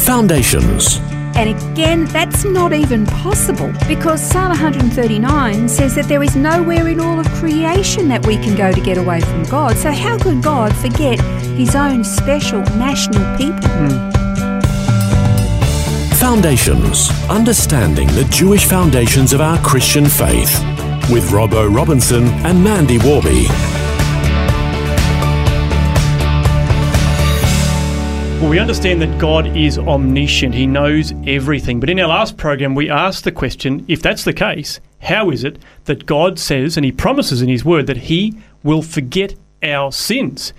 Foundations. And again, that's not even possible because Psalm 139 says that there is nowhere in all of creation that we can go to get away from God. So, how could God forget his own special national people? Foundations. Understanding the Jewish foundations of our Christian faith. With Robbo Robinson and Mandy Warby. Well, we understand that God is omniscient. He knows everything. But in our last program, we asked the question if that's the case, how is it that God says and He promises in His Word that He will forget our sins?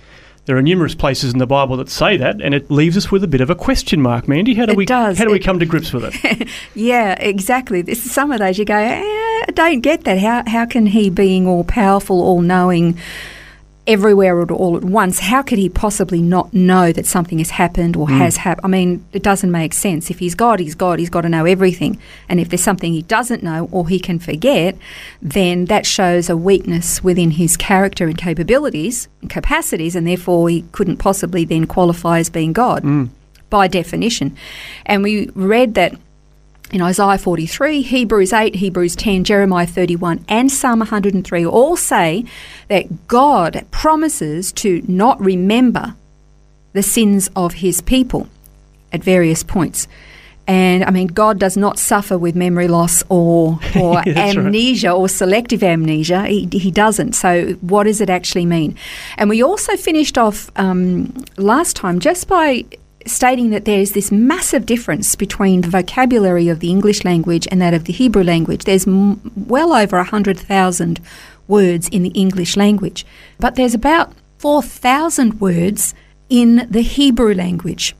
There are numerous places in the Bible that say that, and it leaves us with a bit of a question mark, Mandy. How do It we does. how do we come to grips with it? Yeah, exactly. This is some of those you go, eh, I don't get that. How how can he, being all powerful, all knowing, everywhere at all at once, how could he possibly not know that something has happened or hmm. has happened? I mean, it doesn't make sense. If he's God, he's God. He's got to know everything. And if there's something he doesn't know or he can forget, then that shows a weakness within his character and capabilities and capacities, and therefore he couldn't possibly then qualify as being God hmm. by definition. And we read that in Isaiah 43, Hebrews 8, Hebrews 10, Jeremiah 31, and Psalm 103 all say that God promises to not remember the sins of his people at various points. And I mean, God does not suffer with memory loss or, or That's right. amnesia or selective amnesia. He, he doesn't. So, what does it actually mean? And we also finished off um, last time just by stating that there is this massive difference between the vocabulary of the English language and that of the Hebrew language. There's m- well over 100,000 words in the English language, but there's about 4,000 words in the Hebrew language.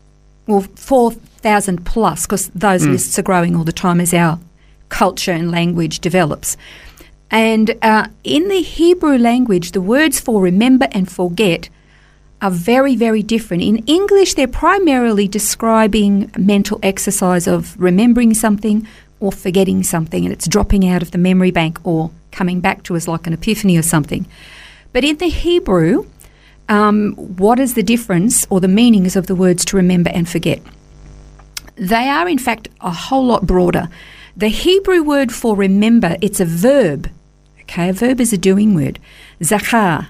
Well, 4,000 plus, because those lists are growing all the time as our culture and language develops. And uh, in the Hebrew language, the words for remember and forget are very, very different. In English, they're primarily describing mental exercise of remembering something or forgetting something, and it's dropping out of the memory bank or coming back to us like an epiphany or something. But in the Hebrew, um, what is the difference or the meanings of the words to remember and forget? They are, in fact, a whole lot broader. The Hebrew word for remember, it's a verb. Okay, a verb is a doing word, zachar,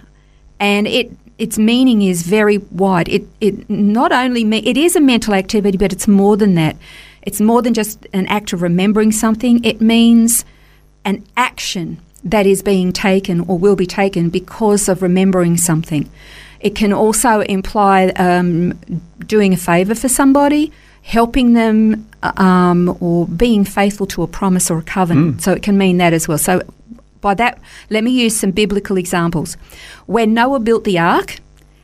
and it its meaning is very wide. It it not only me, it is a mental activity, but it's more than that. It's more than just an act of remembering something. It means an action that is being taken or will be taken because of remembering something. It can also imply um, doing a favour for somebody, helping them, um, or being faithful to a promise or a covenant. So it can mean that as well. So by that, let me use some biblical examples. When Noah built the ark,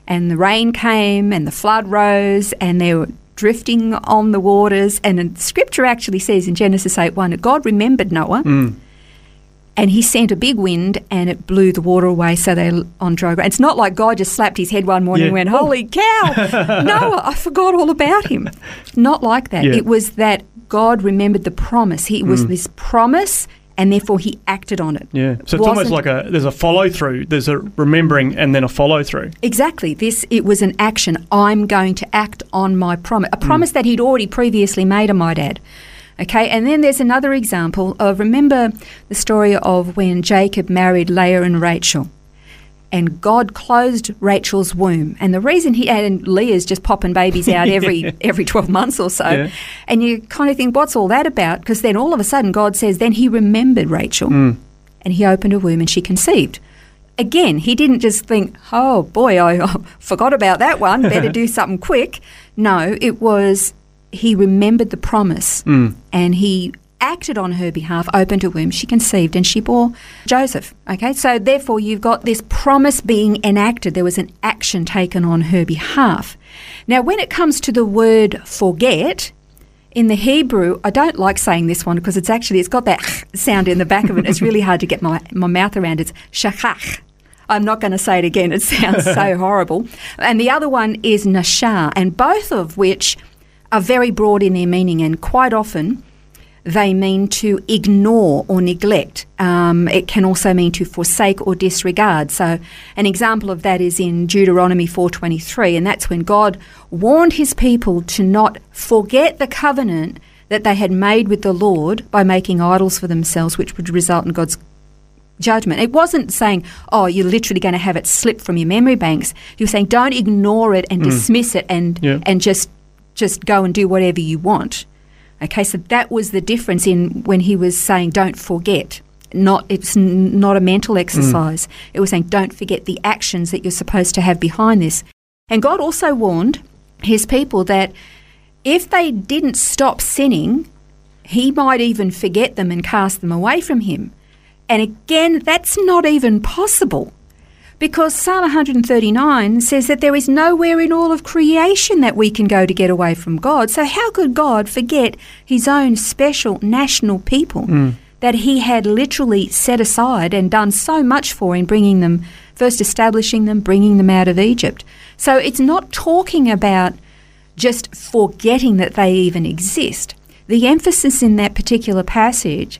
and the rain came, and the flood rose, and they were drifting on the waters, and the scripture actually says in Genesis 8 1 that God remembered Noah. Mm. And he sent a big wind and it blew the water away so they're on dry ground. It's not like God just slapped his head one morning Yeah. and went, Holy cow, Noah, I forgot all about him. Not like that. Yeah. It was that God remembered the promise. He was mm. this promise and therefore he acted on it. Yeah. So it's almost Wasn't- like a there's a follow through. There's a remembering and then a follow through. Exactly. This it was an action. I'm going to act on my promise, a promise mm. that he'd already previously made. I might add. Okay, and then there's another example of remember the story of when Jacob married Leah and Rachel, and God closed Rachel's womb, and the reason he and Leah's just popping babies out every every twelve months or so, Yeah. and you kind of think, what's all that about? Because then all of a sudden God says, then He remembered Rachel, mm. and He opened her womb and she conceived. Again, he didn't just think, oh boy, I forgot about that one, better do something quick. No, it was he remembered the promise mm. and he acted on her behalf, opened her womb, she conceived, and she bore Joseph. Okay, so therefore you've got this promise being enacted. There was an action taken on her behalf. Now, when it comes to the word forget, in the Hebrew, I don't like saying this one because it's actually it's got that sound in the back of it. It's really hard to get my, my mouth around. It's shachach. I'm not going to say it again. It sounds so horrible. And the other one is nashar, and both of which are very broad in their meaning, and quite often they mean to ignore or neglect. Um, it can also mean to forsake or disregard. So, an example of that is in Deuteronomy 4:23, and that's when God warned His people to not forget the covenant that they had made with the Lord by making idols for themselves, which would result in God's judgment. It wasn't saying, oh, you're literally going to have it slip from your memory banks. You're saying, don't ignore it and dismiss it and Yeah. and just just go and do whatever you want. Okay, so that was the difference in when he was saying, don't forget. Not it's n- not a mental mm. exercise. It was saying, don't forget the actions that you're supposed to have behind this. And God also warned his people that if they didn't stop sinning, he might even forget them and cast them away from him. And again, that's not even possible because Psalm 139 says that there is nowhere in all of creation that we can go to get away from God. So, how could God forget his own special national people hmm. that he had literally set aside and done so much for in bringing them, first establishing them, bringing them out of Egypt? So, it's not talking about just forgetting that they even exist. The emphasis in that particular passage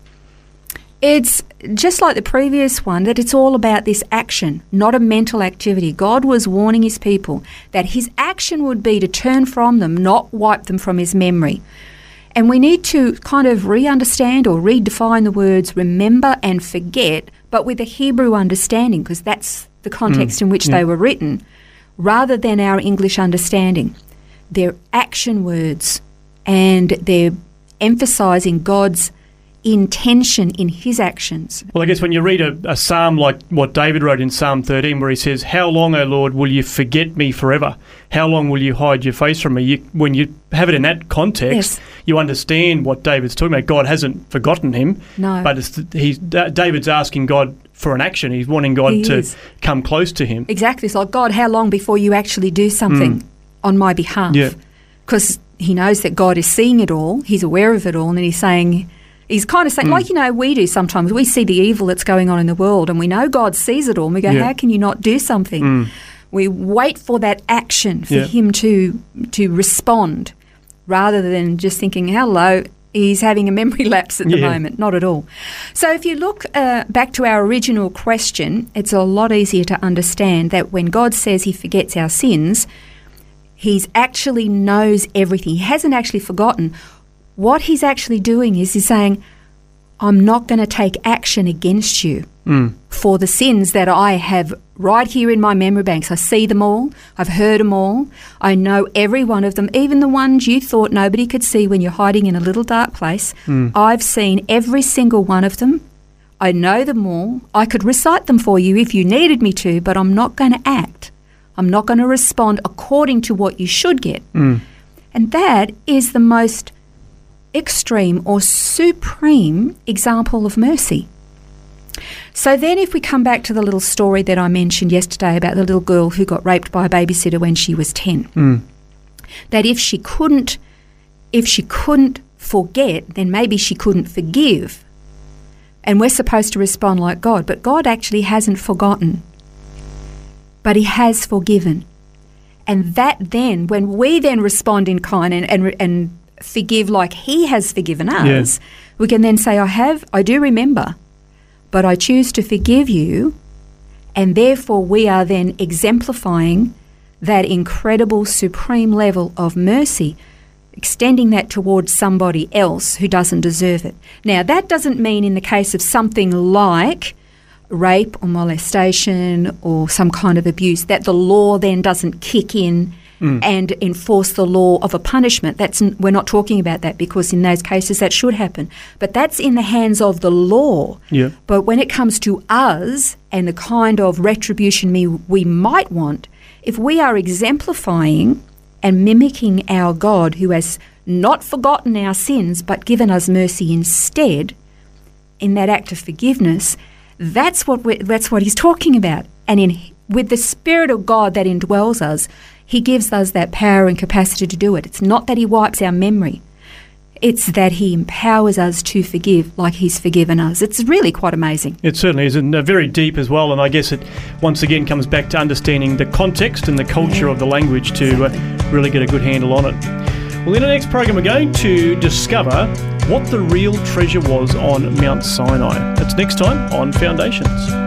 it's just like the previous one that it's all about this action, not a mental activity. God was warning his people that his action would be to turn from them, not wipe them from his memory. And we need to kind of re understand or redefine the words remember and forget, but with a Hebrew understanding, because that's the context mm, in which they were written, rather than our English understanding. They're action words and they're emphasizing God's intention in his actions. Well, I guess when you read a, a psalm like what David wrote in Psalm 13, where he says, How long, O Lord, will you forget me forever? How long will you hide your face from me? You, when you have it in that context, Yes. you understand what David's talking about. God hasn't forgotten him, No. but it's, he's, Da- David's asking God for an action. He's wanting God He to is. come close to him. Exactly. It's like, God, how long before you actually do something mm. on my behalf? Yeah. Because he knows that God is seeing it all, he's aware of it all, and he's saying, he's kind of saying, like, you know, we do sometimes. We see the evil that's going on in the world, and we know God sees it all, and we go, Yeah. how can you not do something? We wait for that action for Yeah. him to to respond, rather than just thinking, hello. He's having a memory lapse at the Yeah. moment. Not at all. So, if you look uh, back to our original question, it's a lot easier to understand that when God says He forgets our sins, He's actually knows everything. He hasn't actually forgotten. What He's actually doing is He's saying, I'm not going to take action against you hmm. for the sins that I have right here in my memory banks. I see them all. I've heard them all. I know every one of them, even the ones you thought nobody could see when you're hiding in a little dark place. Hmm. I've seen every single one of them. I know them all. I could recite them for you if you needed me to, but I'm not going to act. I'm not going to respond according to what you should get. Hmm. And that is the most extreme or supreme example of mercy. So then, if we come back to the little story that I mentioned yesterday about the little girl who got raped by a babysitter when she was 10, hmm. that if she couldn't, if she couldn't forget, then maybe she couldn't forgive. And we're supposed to respond like God, but God actually hasn't forgotten, but He has forgiven. And that then, when we then respond in kind and, and, and forgive like He has forgiven us, we can then say, I have, I do remember, but I choose to forgive you. And therefore, we are then exemplifying that incredible, supreme level of mercy, extending that towards somebody else who doesn't deserve it. Now, that doesn't mean in the case of something like rape or molestation or some kind of abuse that the law then doesn't kick in and enforce the law of a punishment. That's n- we're not talking about that because in those cases that should happen. But that's in the hands of the law. Yeah. But when it comes to us and the kind of retribution we, we might want, if we are exemplifying and mimicking our God who has not forgotten our sins, but given us mercy instead, in that act of forgiveness, that's what that's what he's talking about. And in with the Spirit of God that indwells us, He gives us that power and capacity to do it. It's not that He wipes our memory. It's that he empowers us to forgive like he's forgiven us. It's really quite amazing. It certainly is, and uh, very deep as well. And I guess it once again comes back to understanding the context and the culture Yeah. of the language to uh, really get a good handle on it. Well, in the next program, we're going to discover what the real treasure was on Mount Sinai. That's next time on Foundations.